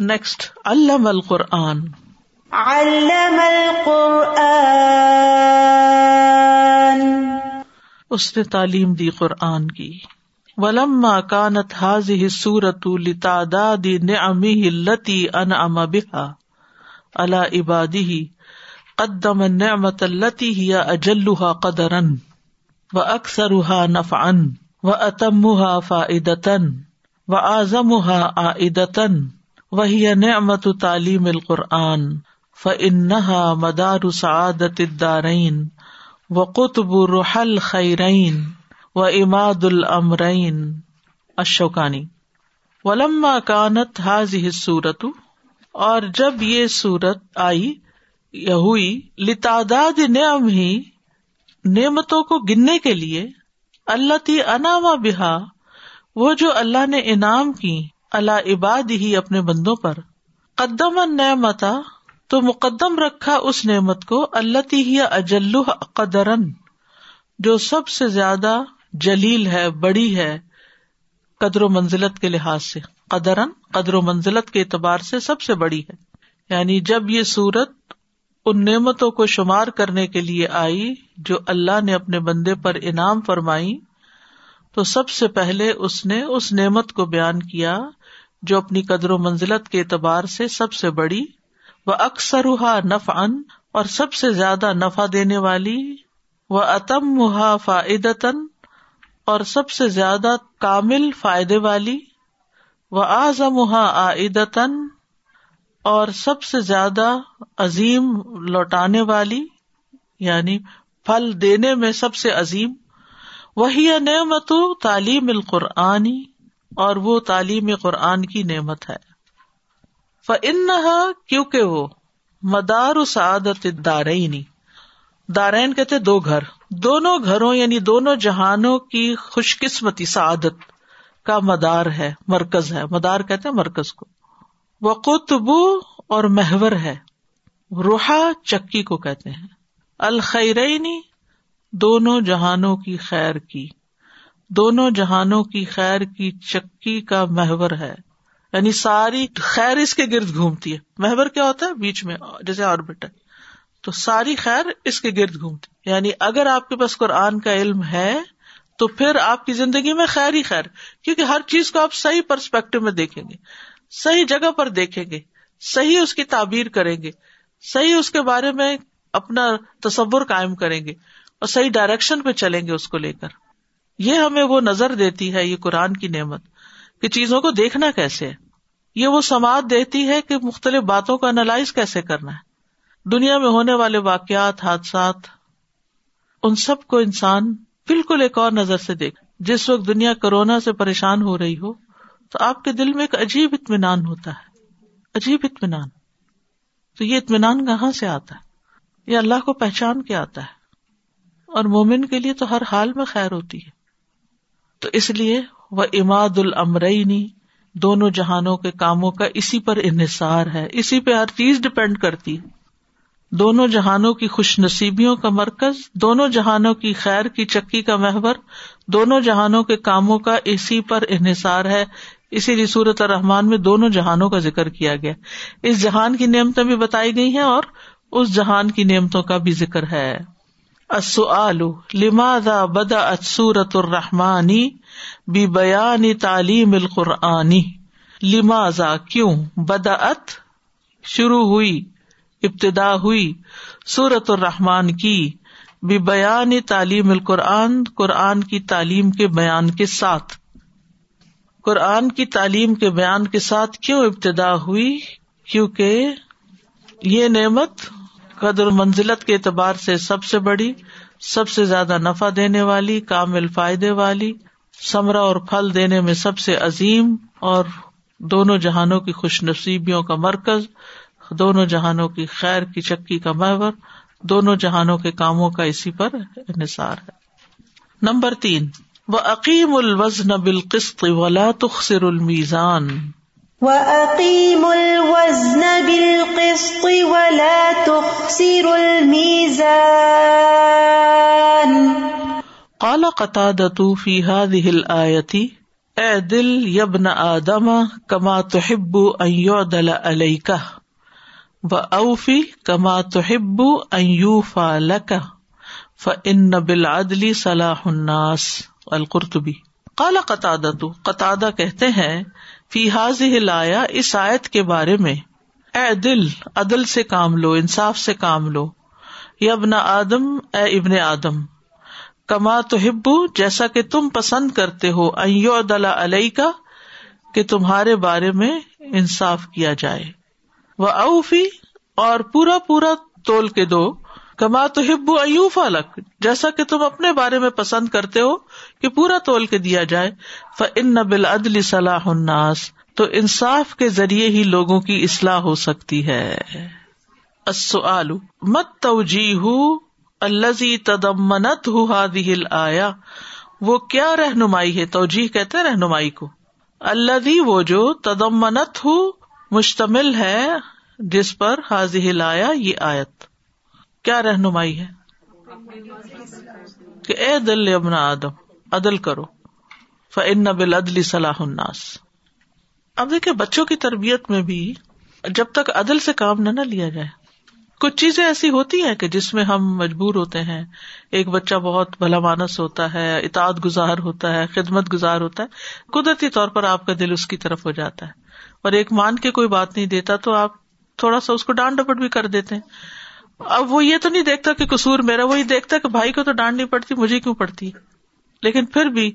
Next علم القرآن علم القرآن اس نے تعلیم دی قرآن کی ولما کانت حاضی سورت لتعداد نعمه التي انعم بها على عباده قدم النعمة التي هي اجلها قدرا واكثرها نفعا واتمها فائدة واعظمها عائدة وهي نعمة تعليم القرآن فانها مدار سعادة الدارين وقطب رحل خیرین و اماد المرین اشوکانی ولما کانت حاضی سورت اور جب یہ سورت آئی یا ہوئی، لتعداد نعم ہی نعمتوں کو گننے کے لیے اللہ تی اناما بہا وہ جو اللہ نے انعام کی اللہ عباد ہی اپنے بندوں پر. قدم نعمتا تو مقدم رکھا اس نعمت کو اللہ تی اجلو قدرن، جو سب سے زیادہ جلیل ہے، بڑی ہے، قدر و منزلت کے لحاظ سے. قدرن، قدر و منزلت کے اعتبار سے سب سے بڑی ہے. یعنی جب یہ سورت ان نعمتوں کو شمار کرنے کے لیے آئی، جو اللہ نے اپنے بندے پر انعام فرمائی، تو سب سے پہلے اس نے اس نعمت کو بیان کیا جو اپنی قدر و منزلت کے اعتبار سے سب سے بڑی وہ اکثر نف ان اور سب سے زیادہ نفع دینے والی وہ اتم محا فائدتن اور سب سے زیادہ کامل فائدے والی وہ آزم عیدتن اور سب سے زیادہ عظیم لوٹانے والی یعنی پھل دینے میں سب سے عظیم وہی نعمت تعلیم القرآنی اور وہ تعلیم قرآن کی نعمت ہے۔ فن کیونکہ وہ مدار سعادت دارئنی دارین کہتے دو گھر۔ دونوں گھروں یعنی دونوں جہانوں کی خوش قسمتی سعادت کا مدار ہے، مرکز ہے۔ مدار کہتے مرکز کو۔ وہ قطبو اور محور ہے۔ روحا، چکی کو کہتے ہیں۔ الخیرینی دونوں جہانوں کی خیر کی۔ دونوں جہانوں کی خیر کی چکی کا محور ہے۔ یعنی ساری خیر اس کے گرد گھومتی ہے۔ محور کیا ہوتا ہے؟ بیچ میں، جیسے آربٹ ہے۔ تو ساری خیر اس کے گرد گھومتی یعنی اگر آپ کے پاس قرآن کا علم ہے، تو پھر آپ کی زندگی میں خیر ہی خیر۔ کیونکہ ہر چیز کو آپ صحیح پرسپیکٹو میں دیکھیں گے۔ صحیح جگہ پر دیکھیں گے۔ صحیح اس کی تعبیر کریں گے۔ صحیح اس کے بارے میں اپنا تصور قائم کریں گے۔ اور صحیح ڈائریکشن پہ چلیں گے اس کو لے کر۔ یہ ہمیں وہ نظر دیتی ہے، یہ قرآن کی نعمت، کہ چیزوں کو دیکھنا کیسے ہے؟ یہ وہ سماعت دیتی ہے کہ مختلف باتوں کا انالائز کیسے کرنا ہے؟ دنیا میں ہونے والے واقعات، حادثات، ان سب کو انسان بالکل ایک اور نظر سے دیکھ، جس وقت دنیا کرونا سے پریشان ہو رہی ہو، تو آپ کے دل میں ایک عجیب اطمینان ہوتا ہے۔ عجیب اطمینان۔ تو یہ اطمینان کہاں سے آتا ہے؟ یہ اللہ کو پہچان کے آتا ہے۔ اور مومن کے لیے تو ہر حال میں خیر ہوتی ہے۔ تو اس لیے وہ اماد المرئی دونوں جہانوں کے کاموں کا اسی پر انحصار ہے۔ اسی پہ ہر چیز ڈپینڈ کرتی۔ ہے دونوں جہانوں کی خوش نصیبیوں کا مرکز، دونوں جہانوں کی خیر کی چکی کا محور، دونوں جہانوں کے کاموں کا اسی پر انحصار ہے۔ اسی لیے صورت الرحمان میں دونوں جہانوں کا ذکر کیا گیا۔ اس جہان کی نعمتیں بھی بتائی گئی ہیں اور اس جہان کی نعمتوں کا بھی ذکر ہے۔ لماذا بدا سورت الرحمانی بی بیانی تعلیم القرآنی لماذا؟ کیوں بدعت شروع ہوئی، ابتدا ہوئی سورت الرحمان کی بھی بیان تعلیم القرآن، قرآن کی تعلیم کے بیان کے ساتھ۔ قرآن کی تعلیم کے بیان کے ساتھ کیوں ابتدا ہوئی؟ کیونکہ یہ نعمت قدر منزلت کے اعتبار سے سب سے بڑی، سب سے زیادہ نفع دینے والی، کامل فائدے والی سمرا اور پھل دینے میں سب سے عظیم اور دونوں جہانوں کی خوش نصیبیوں کا مرکز، دونوں جہانوں کی خیر کی چکی کا محور، دونوں جہانوں کے کاموں کا اسی پر انحصار ہے۔ نمبر تین وہ عقیم الوزن بالقسط ولا تخسر المیزان وَأَقِيمُ الْوَزْنَ بِالْقِسْطِ وَلَا تُخْسِرُ الْمِيزَانَ قال قتادة في هذه الآية، اے دل یبن آدم، کما تو دل علیہ کا و اوفی کما تو ایوفا لکا ف ان بل عدلی صلاح الناس القرطبی۔ کالا قطع قطع کہتے ہیں فی حاض لایا اس آیت کے بارے میں، اے دل، عدل سے کام لو، انصاف سے کام لو۔ یبن آدم، اے ابن آدم، کما تو ہبو جیسا کہ تم پسند کرتے ہو علیہ کا کہ تمہارے بارے میں انصاف کیا جائے۔ وہ اوفی اور پورا پورا تول کے دو۔ کما تو ہبو ایوف الگ جیسا کہ تم اپنے بارے میں پسند کرتے ہو کہ پورا تول کے دیا جائے۔ ف ان نبل عدل صلاح الناس، تو انصاف کے ذریعے ہی لوگوں کی اصلاح ہو سکتی ہے۔ مت توجی الزی تدمنت ہل آیا وہ کیا رہنمائی ہے؟ توجہ کہتے رہنمائی کو۔ اللہ وہ جو تدمنت ہو مشتمل ہے، جس پر حاضی آیا یہ آیت۔ کیا رہنمائی ہے؟ کہ اے دل ابن آدم، عدل کرو۔ فن بل عدلی صلاح الناس۔ اب دیکھے بچوں کی تربیت میں بھی جب تک عدل سے کام نہ لیا جائے، کچھ چیزیں ایسی ہوتی ہیں کہ جس میں ہم مجبور ہوتے ہیں۔ ایک بچہ بہت بھلا مانس ہوتا ہے، اطاعت گزار ہوتا ہے، خدمت گزار ہوتا ہے، قدرتی طور پر آپ کا دل اس کی طرف ہو جاتا ہے۔ اور ایک مان کے کوئی بات نہیں دیتا تو آپ تھوڑا سا اس کو ڈانٹ ڈپٹ بھی کر دیتے ہیں۔ اب وہ یہ تو نہیں دیکھتا کہ قصور میرا وہی دیکھتا کہ بھائی کو تو ڈانٹ نہیں پڑتی، مجھے کیوں پڑتی؟ لیکن پھر بھی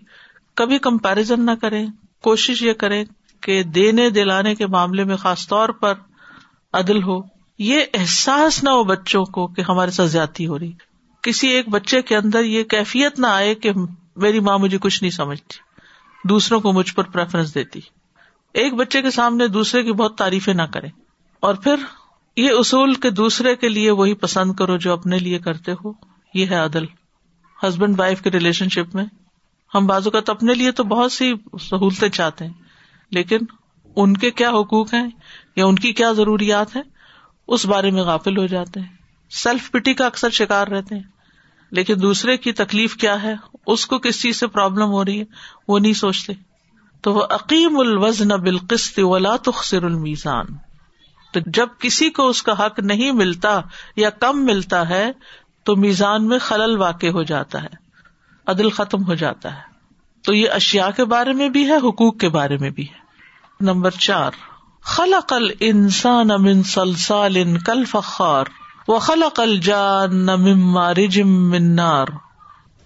کبھی کمپیرزن نہ کریں، کوشش یہ کریں کہ دینے دلانے کے معاملے میں خاص طور پر عدل ہو۔ یہ احساس نہ ہو بچوں کو کہ ہمارے ساتھ زیادتی ہو رہی۔ کسی ایک بچے کے اندر یہ کیفیت نہ آئے کہ میری ماں مجھے کچھ نہیں سمجھتی، دوسروں کو مجھ پر پریفرنس دیتی۔ ایک بچے کے سامنے دوسرے کی بہت تعریفیں نہ کرے اور پھر یہ اصول کے دوسرے کے لیے وہی پسند کرو جو اپنے لیے کرتے ہو۔ یہ ہے عدل۔ ہسبینڈ وائف کے ریلیشن شپ میں ہم بازو کا تو اپنے لیے تو بہت سی سہولتیں چاہتے ہیں، لیکن ان کے کیا حقوق ہیں یا ان کی کیا ضروریات ہیں، اس بارے میں غافل ہو جاتے ہیں۔ سیلف پٹی کا اکثر شکار رہتے ہیں۔ لیکن دوسرے کی تکلیف کیا ہے؟ اس کو کس چیز سے پرابلم ہو رہی ہے؟ وہ نہیں سوچتے۔ تو وہ عقیم الوزن بالقسط ولا تخسر المیزان۔ تو جب کسی کو اس کا حق نہیں ملتا یا کم ملتا ہے تو میزان میں خلل واقع ہو جاتا ہے، عدل ختم ہو جاتا ہے۔ تو یہ اشیاء کے بارے میں بھی ہے، حقوق کے بارے میں بھی ہے۔ نمبر چار، خلق الانسان من صلصال کل فخار و خلق الجان من مارج من نار۔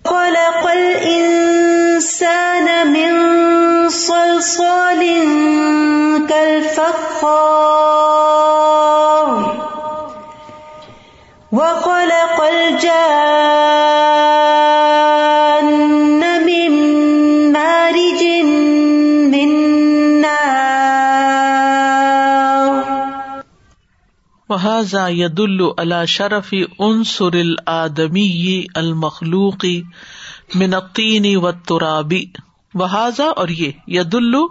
خلق الانسان من صلصال كالفخار وخلق الجان وحاظا ید اللہ شرفی عنصر العدمی المخلوقی منقینی و ترابی وحاظا اور یہ ید الو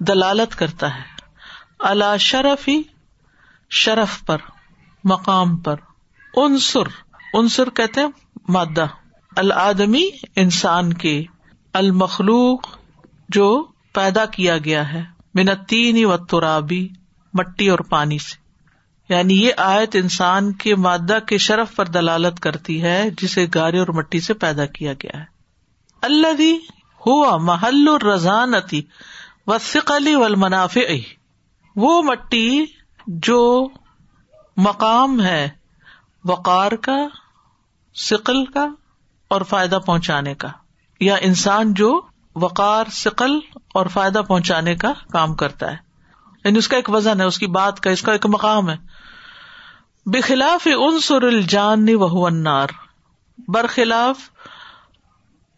دلالت کرتا ہے. اللہ شرفی شرف پر، مقام پر. عنصر عنصر کہتے ہیں مادہ. العدمی انسان کے، المخلوق جو پیدا کیا گیا ہے منتینی و ترابی مٹی اور پانی سے. یعنی یہ آیت انسان کے مادہ کے شرف پر دلالت کرتی ہے، جسے گارے اور مٹی سے پیدا کیا گیا ہے۔ اللہ ہوا محل الرضانتی وسق علی و منافع وہ مٹی جو مقام ہے وقار کا سقل کا اور فائدہ پہنچانے کا۔ یا انسان جو وقار سقل اور فائدہ پہنچانے کا کام کرتا ہے۔ یعنی اس کا ایک وزن ہے، اس کی بات کا، اس کا ایک مقام ہے۔ بخلاف انصر الجان وہ انار برخلاف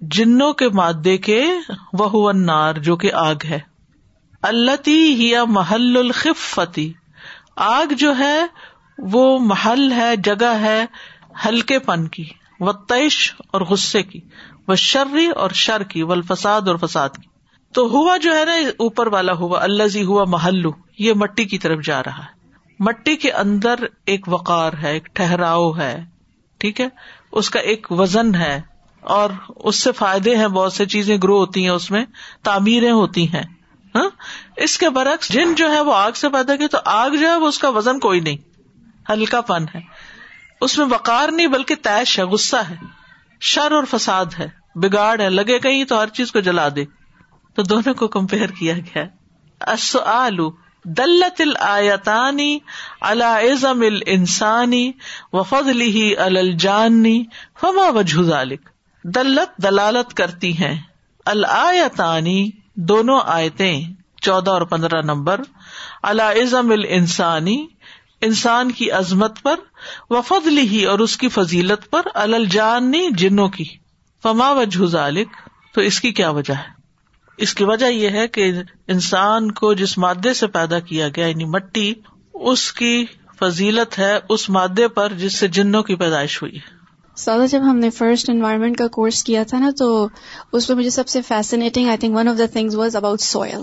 جنوں کے مادے کے وہ انار جو کہ آگ ہے۔ اللہ ہیا محل الخفتی آگ جو ہے، وہ محل ہے، جگہ ہے ہلکے پن کی۔ و تیش اور غصے کی۔ وہ شرری اور شر کی۔ و الفساد اور فساد کی۔ تو ہوا جو ہے نا اوپر والا ہوا اللہ زی ہوا محلو یہ مٹی کی طرف جا رہا ہے۔ مٹی کے اندر ایک وقار ہے، ایک ٹہراؤ ہے، ٹھیک ہے؟ اس کا ایک وزن ہے، اور اس سے فائدے ہیں، بہت سی چیزیں گرو ہوتی ہیں اس میں، تعمیریں ہوتی ہیں۔ ہاں؟ اس کے برعکس جن جو ہے وہ آگ سے پیدا کی تو آگ جو ہے وہ اس کا وزن کوئی نہیں، ہلکا پن ہے۔ اس میں وقار نہیں، بلکہ تیش ہے، غصہ ہے، شر اور فساد ہے، بگاڑ ہے، لگے کہیں تو ہر چیز کو جلا دے۔ تو دونوں کو کمپیئر کیا گیا۔ السؤال، دلت الآیتانی على عظم الانسانی وفضله على الجانی فما وجہ ذلك دلت دلالت کرتی ہیں۔ الآیتانی دونوں آیتیں، چودہ اور پندرہ نمبر۔ على عظم الانسانی انسان کی عظمت پر وفد لی اور اس کی فضیلت پر الجانی جنوں کی۔ فما وجہ ذالک تو اس کی کیا وجہ ہے؟ اس کی وجہ یہ ہے کہ انسان کو جس مادے سے پیدا کیا گیا یعنی مٹی، اس کی فضیلت ہے اس مادے پر جس سے جنوں کی پیدائش ہوئی ہے۔ سادہ جب ہم نے فرسٹ انوائرمنٹ کا کورس کیا تھا نا تو اس میں مجھے سب سے fascinating I think one of the things was about soil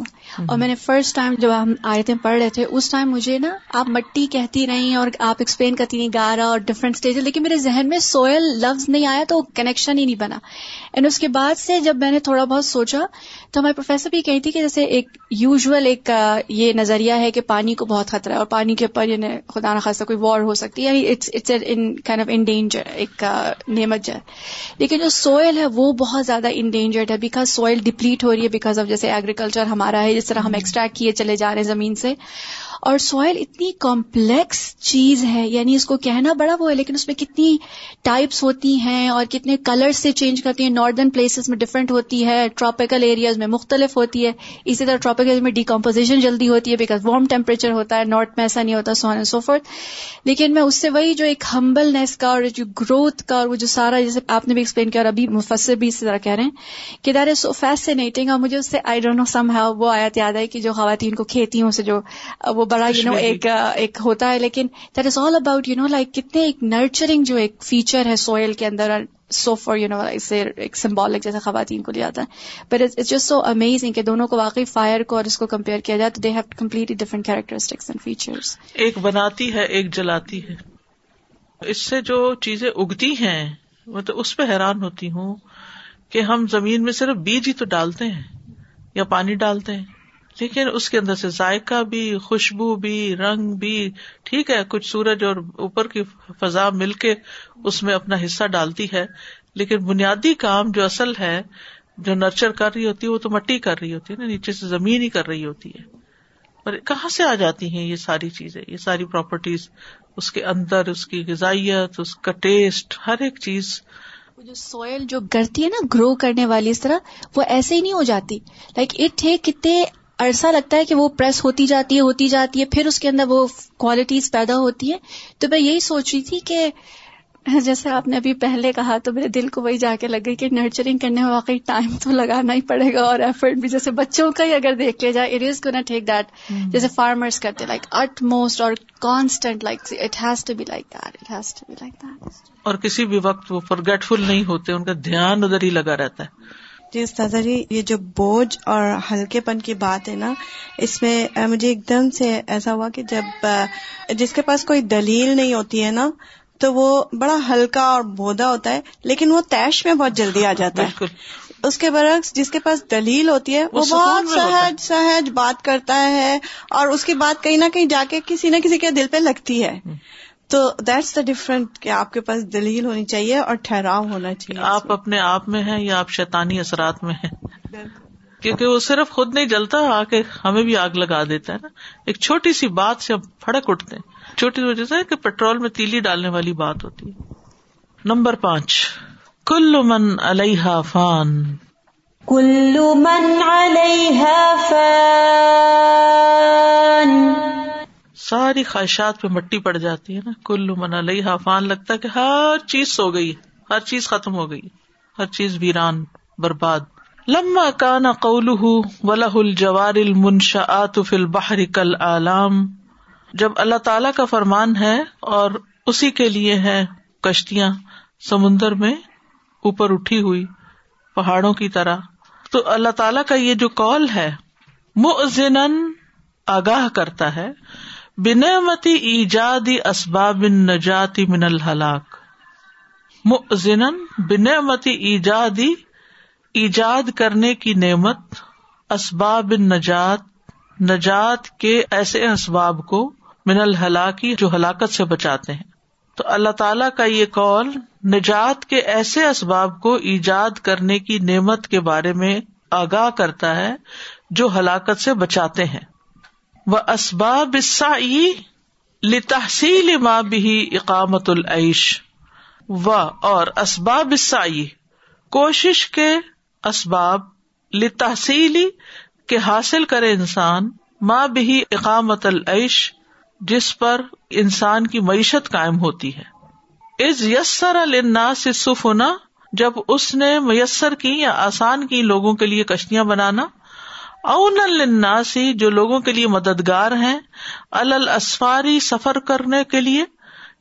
اور میں نے فرسٹ ٹائم جب ہم آئے تھے پڑھ رہے تھے اس ٹائم مجھے نا آپ مٹی کہتی رہی اور آپ ایکسپلین کرتی رہی گارا اور ڈفرنٹ اسٹیج لیکن میرے ذہن میں سوئل لفظ نہیں آیا تو کنیکشن ہی نہیں بنا۔ اینڈ اس کے بعد سے جب میں نے تھوڑا بہت سوچا تو ہمارے پروفیسر بھی کہی تھی کہ جیسے ایک یوزول ایک یہ نظریہ ہے کہ پانی کو بہت خطرہ ہے اور پانی کے اوپر یعنی خدا نخواستہ کوئی وار ہو سکتی ہے یعنی ان ڈینجر ایک نعمت جائے۔ لیکن جو سوئل ہے وہ بہت زیادہ انڈینجرڈ ہے بیکاز سوئل ڈپلیٹ ہو رہی ہے بیکاز آف جیسے ایگریکلچر ہمارا ہے، جس طرح ہم ایکسٹریکٹ کیے چلے جا رہے ہیں زمین سے۔ اور سوئل اتنی کمپلیکس چیز ہے یعنی اس کو کہنا بڑا وہ ہے، لیکن اس میں کتنی ٹائپس ہوتی ہیں اور کتنے کلر سے چینج کرتی ہیں۔ ناردرن پلیسز میں ڈفرینٹ ہوتی ہے ٹراپیکل ایریاز میں مختلف ہوتی ہے۔ اسی طرح ٹراپیکل میں ڈیکمپوزیشن جلدی ہوتی ہے بیکاز وارم ٹیمپریچر ہوتا ہے نارتھ میں ایسا نہیں ہوتا سو اینڈ سو فورتھ لیکن میں اس سے وہی جو ایک ہمبلنیس کا اور جو گروتھ کا اور وہ جو سارا، جیسے آپ نے بھی ایکسپلین کیا اور ابھی مفسر بھی اسی طرح کہہ رہے ہیں کہ دیر از سو فیسنیٹنگ اور مجھے اس سے I don't know some how وہ آیت یاد ہے کہ جو خواتین کو کھیتی سے جو، وہ بڑا یو نو ایک ایک ہوتا ہے لیکن that is all about you know like کتنے ایک نرچرنگ جو ایک فیچر ہے سوئل کے اندر سو فار یو نو اسے ایک سمبولک جیسے خواتین کو لیا جاتا ہے. But it's just so amazing کہ دونوں کو واقعی فائر کو اور اس کو کمپیئر کیا جائے تو they have completely different characteristics and features ایک بناتی ہے ایک جلاتی ہے. اس سے جو چیزیں اگتی ہیں وہ تو اس پہ حیران ہوتی ہوں کہ ہم زمین میں صرف بیج ہی تو ڈالتے ہیں یا پانی ڈالتے ہیں. لیکن اس کے اندر سے ذائقہ بھی، خوشبو بھی، رنگ بھی، ٹھیک ہے، کچھ سورج اور اوپر کی فضا مل کے اس میں اپنا حصہ ڈالتی ہے، لیکن بنیادی کام جو اصل ہے، جو نرچر کر رہی ہوتی ہے، وہ تو مٹی کر رہی ہوتی ہے نا، نیچے سے زمین ہی کر رہی ہوتی ہے۔ اور کہاں سے آ جاتی ہیں یہ ساری چیزیں، یہ ساری پراپرٹیز اس کے اندر، اس کی غذائیت، اس کا ٹیسٹ ہر ایک چیز۔ جو سوئل جو گرتی ہے نا گرو کرنے والی اس طرح، وہ ایسے ہی نہیں ہو جاتی۔ لائک اٹ ہے کتنے عرصہ لگتا ہے کہ وہ پریس ہوتی جاتی ہے ہوتی جاتی ہے پھر اس کے اندر وہ کوالٹیز پیدا ہوتی ہیں۔ تو میں یہی سوچ رہی تھی کہ جیسے آپ نے ابھی پہلے کہا تو میرے دل کو وہی جا کے لگ گئی کہ نرچرنگ کرنے میں واقعی ٹائم تو لگانا ہی پڑے گا اور ایفرٹ بھی۔ جیسے بچوں کا ہی اگر دیکھ لیا جائے اٹ از کو ٹیک دیٹ جیسے فارمرس کرتے لائک اٹ موسٹ اور constant like it has to be like that it has to be like that اور کسی بھی وقت وہ فرگیٹفل نہیں ہوتے ان کا دھیان ادھر ہی لگا رہتا ہے۔ جی استاذہ جی یہ جو بوجھ اور ہلکے پن کی بات ہے نا اس میں مجھے ایک دم سے ایسا ہوا کہ جب جس کے پاس کوئی دلیل نہیں ہوتی ہے نا تو وہ بڑا ہلکا اور بودا ہوتا ہے لیکن وہ تیش میں بہت جلدی آ جاتا ہے۔ اس کے برعکس جس کے پاس دلیل ہوتی ہے وہ بہت سہج سہج بات کرتا ہے اور اس کی بات کہیں نہ کہیں جا کے کسی نہ کسی کے دل پہ لگتی ہے۔ تو دیٹس دا ڈفرنٹ کہ آپ کے پاس دلیل ہونی چاہیے اور ٹھہراؤ ہونا چاہیے آپ اپنے آپ میں ہیں یا آپ شیطانی اثرات میں ہیں؟ کیونکہ وہ صرف خود نہیں جلتا آ کے ہمیں بھی آگ لگا دیتا ہے نا۔ ایک چھوٹی سی بات سے ہم پھڑک اٹھتے ہیں۔ چھوٹی وجہ سے کہ پیٹرول میں تیلی ڈالنے والی بات ہوتی ہے۔ نمبر پانچ کل من علیہ فان۔ کل من علیہ ساری خواہشات پہ مٹی پڑ جاتی ہے نا۔ کلو منا لئی حافان لگتا ہے کہ ہر چیز سو گئی ہر چیز ختم ہو گئی ہر چیز ویران، برباد۔ لما کانا قول ولہ الجوار المنشا فل بحر کل عالم جب اللہ تعالی کا فرمان ہے اور اسی کے لیے ہے کشتیاں سمندر میں اوپر اٹھی ہوئی پہاڑوں کی طرح، تو اللہ تعالی کا یہ جو کال ہے مؤذن آگاہ کرتا ہے۔ بنعمتی ایجادی اسباب نجاتی من الحلاک۔ مزن بنعمتی ایجادی، ایجاد کرنے کی نعمت اسباب نجات نجات کے ایسے اسباب کو من الحلاکی جو ہلاکت سے بچاتے ہیں۔ تو اللہ تعالی کا یہ کال نجات کے ایسے اسباب کو ایجاد کرنے کی نعمت کے بارے میں آگاہ کرتا ہے جو ہلاکت سے بچاتے ہیں۔ وہ اسباب لتحصیل ماں بھی اقامت العیش و اور اسباب کوشش کے اسباب لتحصیلی کے حاصل کرے انسان ماں بھی اقامت العیش جس پر انسان کی معیشت قائم ہوتی ہے۔ از یسر النا سے سفنا، جب اس نے میسر کی یا آسان کی لوگوں کے لیے کشتیاں بنانا اون الناسی جو لوگوں کے لیے مددگار ہیں الاسفاری سفر کرنے کے لیے،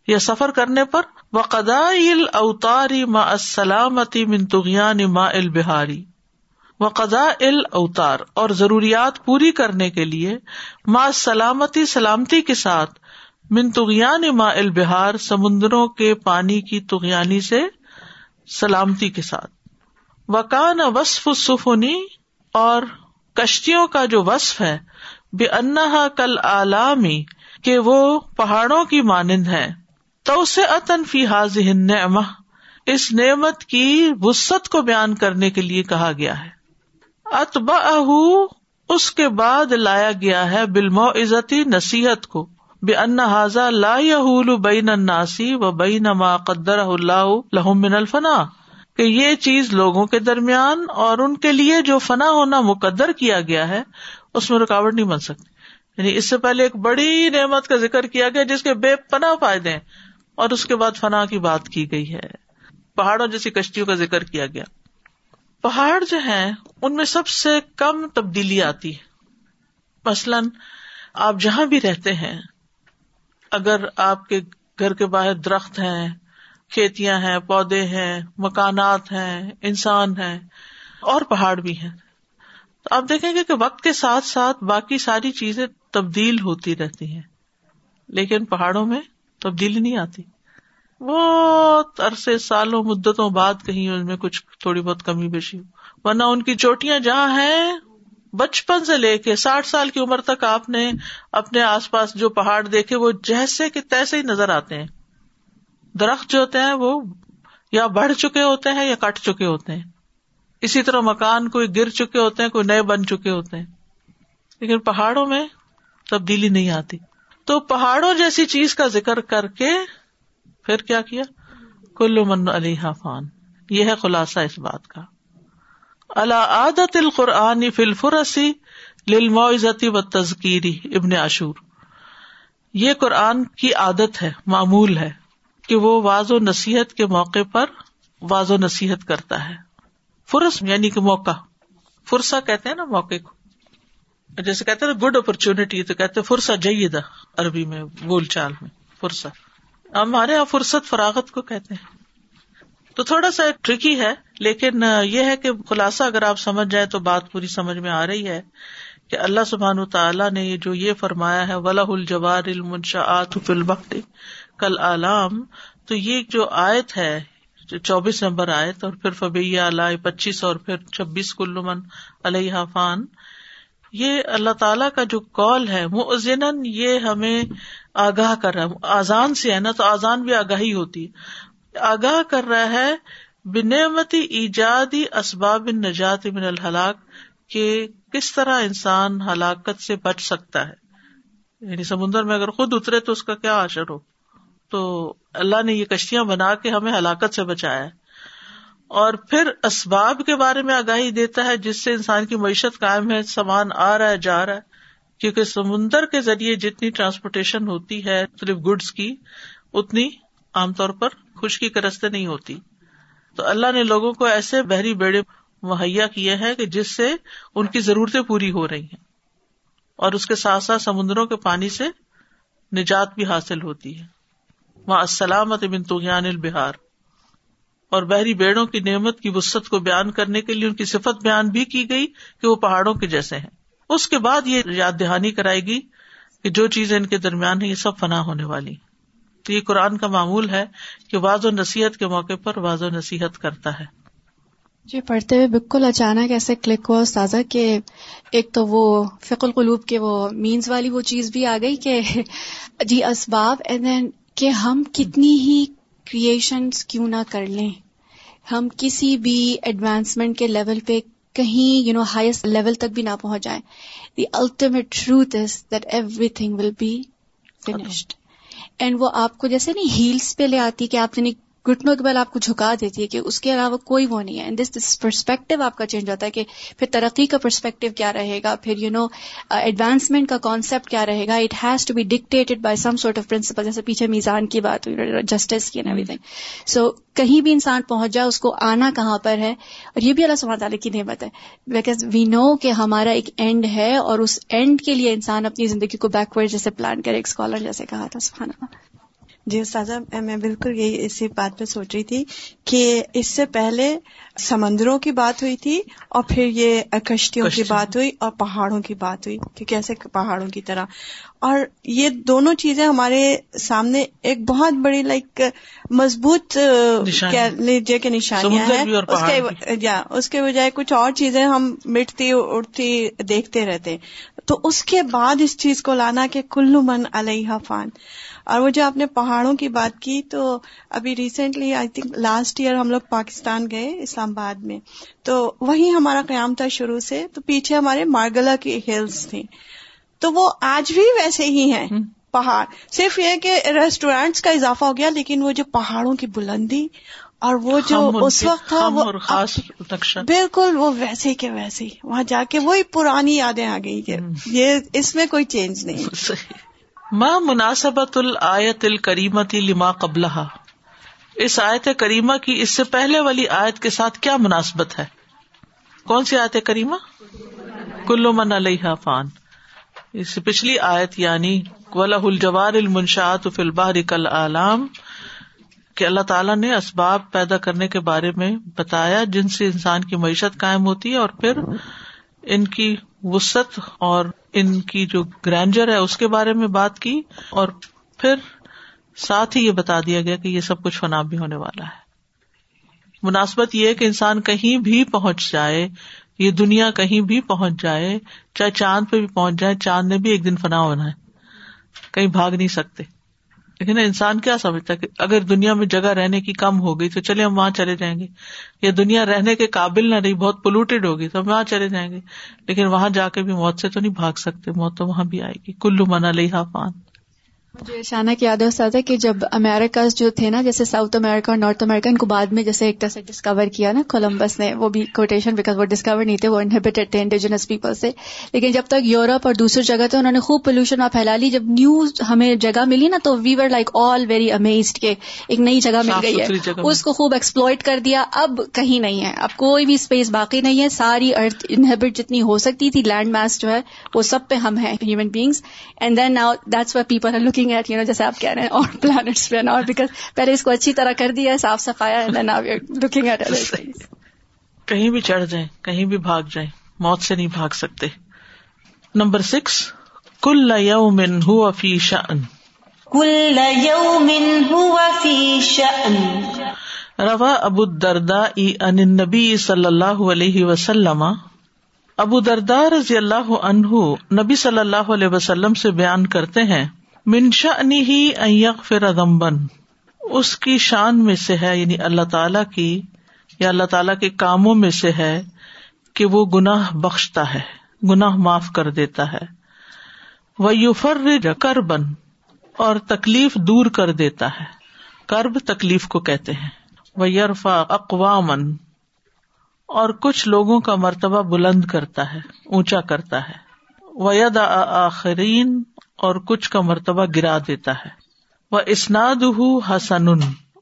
یا سفر کرنے پر و قدا اوتاری ما السلامتی منتغیان ما البہاری و ال اوتار اور ضروریات پوری کرنے کے لیے ما سلامتی سلامتی کے ساتھ منتغیان ما البہار سمندروں کے پانی کی تغیانی سے سلامتی کے ساتھ۔ وکان وصف سفنی اور کشتیوں کا جو وصف ہے بے انہا کل علامی کہ وہ پہاڑوں کی مانند ہے تو اسے اتن فی حاض اس نعمت کی وسط کو بیان کرنے کے لیے کہا گیا ہے۔ اتبا اس کے بعد لایا گیا ہے بالمو عزتی نصیحت کو۔ بے ان حاضا لا بین الناسی و بین ما قدر اللہ لہم من الفنا کہ یہ چیز لوگوں کے درمیان اور ان کے لیے جو فنا ہونا مقدر کیا گیا ہے، اس میں رکاوٹ نہیں بن سکتی۔ یعنی اس سے پہلے ایک بڑی نعمت کا ذکر کیا گیا جس کے بے پناہ فائدے ہیں، اور اس کے بعد فنا کی بات کی گئی ہے۔ پہاڑوں جیسی کشتیوں کا ذکر کیا گیا۔ پہاڑ جو ہیں، ان میں سب سے کم تبدیلی آتی ہے۔ مثلاً، آپ جہاں بھی رہتے ہیں، اگر آپ کے گھر کے باہر درخت ہیں کھیتیاں ہیں، پودے ہیں، مکانات ہیں، انسان ہیں، اور پہاڑ بھی ہیں۔ تو آپ دیکھیں گے کہ وقت کے ساتھ ساتھ باقی ساری چیزیں تبدیل ہوتی رہتی ہیں۔ لیکن پہاڑوں میں تبدیلی نہیں آتی۔ بہت عرصے، سالوں، مدتوں بعد کہیں ان میں کچھ تھوڑی بہت کمی بیشی ہو ورنہ ان کی چوٹیاں جہاں ہیں، بچپن سے لے کے ساٹھ سال کی عمر تک آپ نے اپنے آس پاس جو پہاڑ دیکھے، وہ جیسے کہ تیسے ہی نظر آتے ہیں۔ درخت جو ہوتے ہیں وہ یا بڑھ چکے ہوتے ہیں یا کٹ چکے ہوتے ہیں۔ اسی طرح مکان کوئی گر چکے ہوتے ہیں، کوئی نئے بن چکے ہوتے ہیں۔ لیکن پہاڑوں میں تبدیلی نہیں آتی۔ تو پہاڑوں جیسی چیز کا ذکر کر کے پھر کیا کیا؟ کلو من علی فان۔ یہ ہے خلاصہ اس بات کا۔ اللہ عادت القرآن فلفرسی للمعزتی و تزکیری ابن عاشور۔ یہ قرآن کی عادت ہے، معمول ہے۔ کہ وہ واض و نصیحت کے موقع پر واض و نصیحت کرتا ہے۔ فرس یعنی کہ موقع۔ فرسا کہتے ہیں نا موقع کو۔ جیسے کہتے ہیں گڈ اپرچونٹی تو کہتے فرسا جیدہ، عربی میں بول چال میں فرسا ہمارے یہاں فرصت فراغت کو کہتے ہیں۔ تو تھوڑا سا ٹرکی ہے، لیکن یہ ہے کہ خلاصہ اگر آپ سمجھ جائیں تو بات پوری سمجھ میں آ رہی ہے کہ اللہ سبحان تعالیٰ نے جو یہ فرمایا ہے ولاح الجوار المنشآت فی کل عالم تو یہ جو آیت ہے چوبیس نمبر آیت، اور پھر فبی علیہ پچیس، اور پھر چھبیس کلومن علیہ فان، یہ اللہ تعالیٰ کا جو کال ہے وہ یہ ہمیں آگاہ کر رہا ہے۔ آزان سے ہے نا، تو آزان بھی آگاہی ہوتی ہے۔ آگاہ کر رہا ہے بنعمتی ایجادی اسباب نجات من الحلاق کہ کس طرح انسان ہلاکت سے بچ سکتا ہے۔ یعنی سمندر میں اگر خود اترے تو اس کا کیا اثر ہو؟ تو اللہ نے یہ کشتیاں بنا کے ہمیں ہلاکت سے بچایا ہے۔ اور پھر اسباب کے بارے میں آگاہی دیتا ہے، جس سے انسان کی معیشت قائم ہے، سامان آ رہا ہے، جا رہا ہے۔ کیونکہ سمندر کے ذریعے جتنی ٹرانسپورٹیشن ہوتی ہے، صرف گڈس کی، اتنی عام طور پر خشکی کے رستے نہیں ہوتی۔ تو اللہ نے لوگوں کو ایسے بحری بیڑے مہیا کیے ہیں کہ جس سے ان کی ضرورتیں پوری ہو رہی ہیں۔ اور اس کے ساتھ ساتھ سمندروں کے پانی سے نجات بھی حاصل ہوتی ہے۔ وہاں السلامت بن تغیان البہار۔ اور بحری بیڑوں کی نعمت کی وسط کو بیان کرنے کے لیے ان کی صفت بیان بھی کی گئی کہ وہ پہاڑوں کے جیسے ہیں۔ اس کے بعد یہ یاد دہانی کرائے گی کہ جو چیزیں ان کے درمیان ہے یہ سب فنا ہونے والی۔ تو یہ قرآن کا معمول ہے کہ واض و نصیحت کے موقع پر واض و نصیحت کرتا ہے۔ جی پڑھتے ہوئے بالکل اچانک ایسے کلک ہوا استاذہ کہ ایک تو وہ فق القلوب کے وہ مینز والی وہ چیز بھی آ گئی کہ جی اسباب اینڈ دین کہ ہم کتنی ہی کریشنز کیوں نہ کر لیں۔ ہم کسی بھی ایڈوانسمنٹ کے لیول پہ کہیں یو نو ہائیسٹ لیول تک بھی نہ پہنچ جائیں۔ The ultimate truth is that everything will be finished and وہ آپ کو جیسے نہیں ہیلس پہ لے آتی کہ آپ نے گھٹنوں کے بل آپ کو جھکا دیتی ہے کہ اس کے علاوہ کوئی وہ نہیں ہے۔ دس دس پرسپیکٹو آپ کا چینج ہوتا ہے کہ پھر ترقی کا پرسپیکٹو کیا رہے گا؟ پھر یو نو ایڈوانسمنٹ کا کانسیپٹ کیا رہے گا؟ It has to be dictated by some sort of principle جیسے پیچھے میزان کی بات ہوئی جسٹس کی ایوری تھنگ سو کہیں بھی انسان پہنچ جائے، اس کو آنا کہاں پر ہے؟ اور یہ بھی اللہ سبحانہ تعالیٰ کی نعمت ہے۔ بیکاز وی نو کہ ہمارا ایک اینڈ ہے اور اس اینڈ کے لیے انسان اپنی زندگی کو بیکورڈ جیسے پلان کرے، ایک اسکالر جیسے کہا تھا سبحانہ جی استاذہ میں بالکل یہی اسی بات پہ سوچ رہی تھی کہ اس سے پہلے سمندروں کی بات ہوئی تھی اور پھر یہ کشتیوں کی بات ہوئی اور پہاڑوں کی بات ہوئی کہ کیسے پہاڑوں کی طرح۔ اور یہ دونوں چیزیں ہمارے سامنے ایک بہت بڑی لائک مضبوط لیجیے کہ نشانیاں ہیں۔ اس کے بجائے کچھ اور چیزیں ہم مٹتی اٹھتی دیکھتے رہتے۔ تو اس کے بعد اس چیز کو لانا کہ کلو من علیہ فان۔ اور وہ جو آپ نے پہاڑوں کی بات کی تو ابھی recently I think last year ہم لوگ پاکستان گئے اسلام آباد میں۔ تو وہی ہمارا قیام تھا شروع سے۔ تو پیچھے ہمارے مارگلا کی ہلس تھیں۔ تو وہ آج بھی ویسے ہی ہیں۔ پہاڑ۔ صرف یہ کہ ریسٹورینٹس کا اضافہ ہو گیا لیکن وہ جو پہاڑوں کی بلندی اور وہ جو اس وقت تھا وہ خاص بالکل وہ ویسے کے ویسے وہاں جا کے وہی پرانی یادیں آ گئی کہ یہ اس میں کوئی چینج نہیں۔ ماں مناسبت الآیت الکریمتی لما قبل اس آیت کریمہ کی اس سے پہلے والی آیت کے ساتھ کیا مناسبت ہے؟ کون سی آیت کریمہ؟ کلو من علیہ فان۔ اس سے پچھلی آیت یعنی ولہ الجوار المنشاط فی البحر کل عالم کہ اللہ تعالیٰ نے اسباب پیدا کرنے کے بارے میں بتایا، جن سے انسان کی معیشت قائم ہوتی ہے اور پھر ان کی وسط اور ان کی جو گرینجر ہے اس کے بارے میں بات کی اور پھر ساتھ ہی یہ بتا دیا گیا کہ یہ سب کچھ فنا بھی ہونے والا ہے۔ مناسبت یہ کہ انسان کہیں بھی پہنچ جائے، یہ دنیا کہیں بھی پہنچ جائے، چاہے چاند پہ بھی پہنچ جائے، چاند نے بھی ایک دن فنا ہونا ہے، کہیں بھاگ نہیں سکتے۔ لیکن انسان کیا سمجھتا ہے کہ اگر دنیا میں جگہ رہنے کی کم ہو گئی تو چلے ہم وہاں چلے جائیں گے۔ یا دنیا رہنے کے قابل نہ رہی، بہت پولوٹیڈ ہوگی تو ہم وہاں چلے جائیں گے۔ لیکن وہاں جا کے بھی موت سے تو نہیں بھاگ سکتے، موت تو وہاں بھی آئے گی۔ کلو منا لئی فان۔ مجھے شانہ کی یاد ہے کہ جب امیرکاز جو تھے نا جیسے ساؤتھ امیرکا اور نارتھ امیرکا ان کو بعد میں جیسے ایک طرح سے ڈسکور کیا نا کولمبس نے وہ بھی کوٹیشن بیکاز وہ ڈسکور نہیں تھے وہ انہیبیٹیڈ تھے انڈیجنس پیپل سے۔ لیکن جب تک یورپ اور دوسری جگہ تھے انہوں نے خوب پولوشن وہاں پھیلا لی۔ جب نیوز ہمیں جگہ ملی نا تو we were like all very amazed کے ایک نئی جگہ مل گئی ہے۔ اس کو خوب ایکسپلوئٹ کر دیا۔ اب کہیں نہیں ہے۔ اب کوئی بھی اسپیس باقی نہیں ہے۔ ساری ارتھ انہیبٹ جتنی ہو سکتی تھی لینڈ ماس جو ہے وہ سب پہ ہم ہیں human beings and then now that's people are looking at you know جیسے آپ کہہ رہے ہیں اور پلانٹس پہ اور بیکاز پہلے اس کو اچھی طرح کر دیا صاف صفایا لوکنگ ایٹ کہیں بھی چڑھ جائیں کہیں بھی بھاگ جائیں موت سے نہیں بھاگ سکتے۔ نمبر سکس کل یومن ہوا فی شأن۔ کل یومن ہوا فی شأن۔ روا ابو دردا ان نبی صلی اللہ علیہ وسلم۔ ابو دردا رضی اللہ عنہ نبی صلی اللہ علیہ وسلم سے بیان کرتے ہیں منشا ہی فر ادمبن اس کی شان میں سے ہے یعنی اللہ تعالی کی، یا اللہ تعالی کے کاموں میں سے ہے کہ وہ گناہ بخشتا ہے، گناہ معاف کر دیتا ہے۔ وہ یوفر کربن اور تکلیف دور کر دیتا ہے۔ کرب تکلیف کو کہتے ہیں۔ وہ یرفا اقوام اور کچھ لوگوں کا مرتبہ بلند کرتا ہے، اونچا کرتا ہے۔ وید آخرین اور کچھ کا مرتبہ گرا دیتا ہے۔ وہ اسناد حسن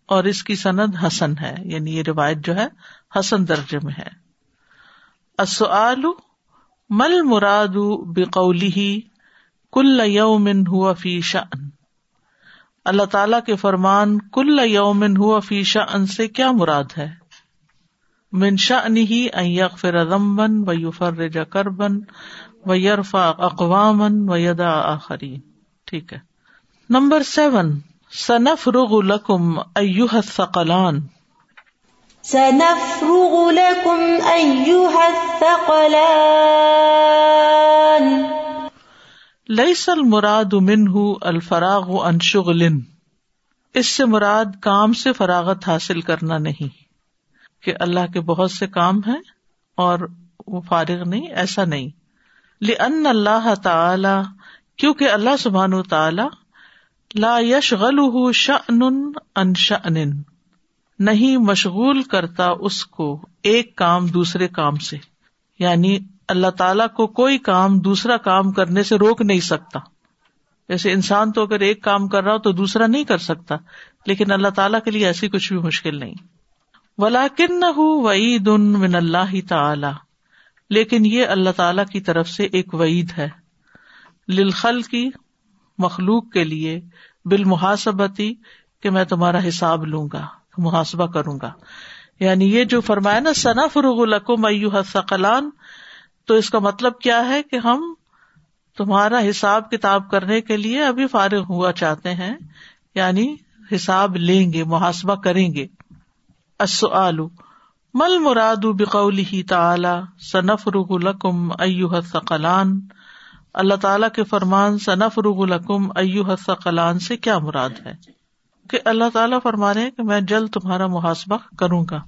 اور اس کی سند حسن ہے۔ یعنی یہ روایت جو ہے، حسن درجے میں ہے۔ مل مراد بقولی کل یومن ہوا فی شن اللہ تعالی کے فرمان، کل یومن ہوا فی شن سے کیا مراد ہے؟ منشا ہی فر ادمبن و یوفر کربن و یارفا اقوام و یدا آخری ٹھیک ہے. Number seven. سنفرغ لکم ایوہ الثقلان. سنفرغ لكم أيها الثقلان. لیس المراد منہ الفراغ عن شغل. اس سے مراد کام سے فراغت حاصل کرنا نہیں. کہ اللہ کے بہت سے کام ہیں اور وہ فارغ نہیں ایسا نہیں. لأن اللہ تعالی کیونکہ اللہ سبحان تعالی لا یشغلہ شأن ان شأن، نہیں مشغول کرتا اس کو ایک کام دوسرے کام سے یعنی اللہ تعالیٰ کو کوئی کام دوسرا کام کرنے سے روک نہیں سکتا۔ جیسے انسان تو اگر ایک کام کر رہا ہو تو دوسرا نہیں کر سکتا، لیکن اللہ تعالیٰ کے لیے ایسی کچھ بھی مشکل نہیں۔ ولاکن نہ وعید من اللہ تعالی لیکن یہ اللہ تعالی کی طرف سے ایک وعید ہے۔ للخل کی مخلوق کے لیے بالمحاسبتی کہ میں تمہارا حساب لوں گا، محاسبہ کروں گا۔ یعنی یہ جو فرمایا نا ثنا فروغ القم ایو حسقلان تو اس کا مطلب کیا ہے کہ ہم تمہارا حساب کتاب کرنے کے لیے ابھی فارغ ہوا چاہتے ہیں یعنی حساب لیں گے، محاسبہ کریں گے۔ مل مراد بقول ہی تعلی صنف رغ القم ایو اللہ تعالیٰ کے فرمان صنف رغ القم ایو سے کیا مراد ہے؟ کہ اللہ تعالیٰ فرما رہے کہ میں جلد تمہارا محاسبہ کروں گا۔